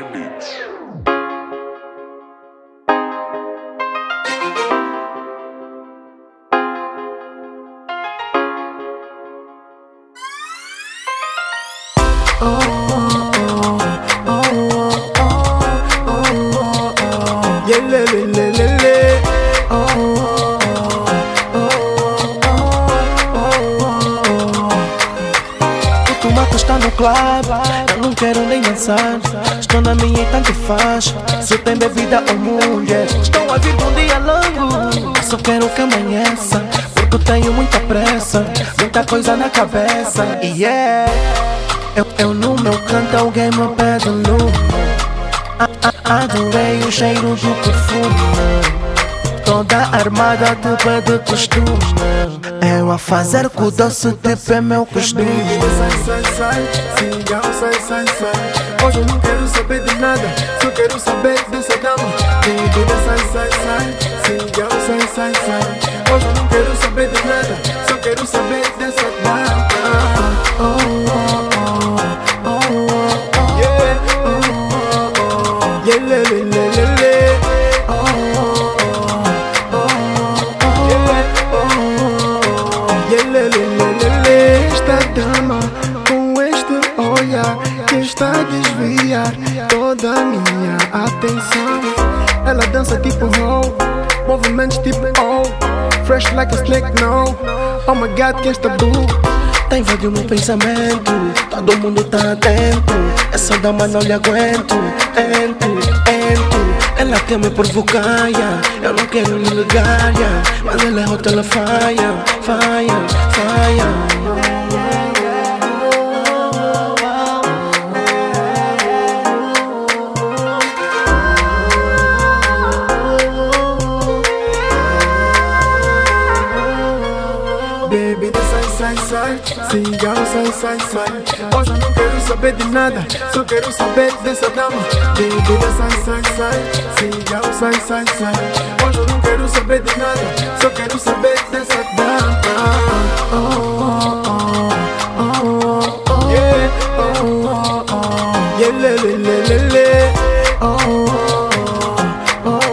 Beach. Está no club, eu não quero nem dançar. Estou na minha e tanto faz. Se tem bebida ou mulher, estou a vir um dia longo. Só quero que amanheça, porque tenho muita pressa, muita coisa na cabeça. E yeah, eu, eu no meu canto, alguém me pede lume. Adorei o cheiro do perfume Toda armada de de costume a fazer com o doce tipo é meu costume. Sai, sai, sai, sigam, sai, sai, sai Hoje eu não quero saber de nada Só quero saber dessa dama Bebida, sai, sai, sai. Sigam, sai, sai, sai Yeah, le, le, le, le, le Esta dama com este olhar Que está a desviar toda a minha atenção. Ela dança tipo ho Movimentos tipo oh Fresh like a snake, no. Oh my god, que esta boo Tá invadindo meu pensamento. Todo mundo tá atento Essa dama não lhe aguento Entro, entro Ela quer me provocar, yeah. Eu não quero lhe ligar, yeah. Mas ela é hot, ela faia, faia, faia sai, Cigarro, sai, sai, sai Hoje eu não quero saber de nada Só quero saber dessa dama Bebida, sai, sai, sai Cigarro, sai, sai, sai. Hoje eu não quero saber de nada Só quero saber dessa dama Oh, oh, oh, oh, Yeah, oh, oh, oh le, le, le, le, le. Oh, oh,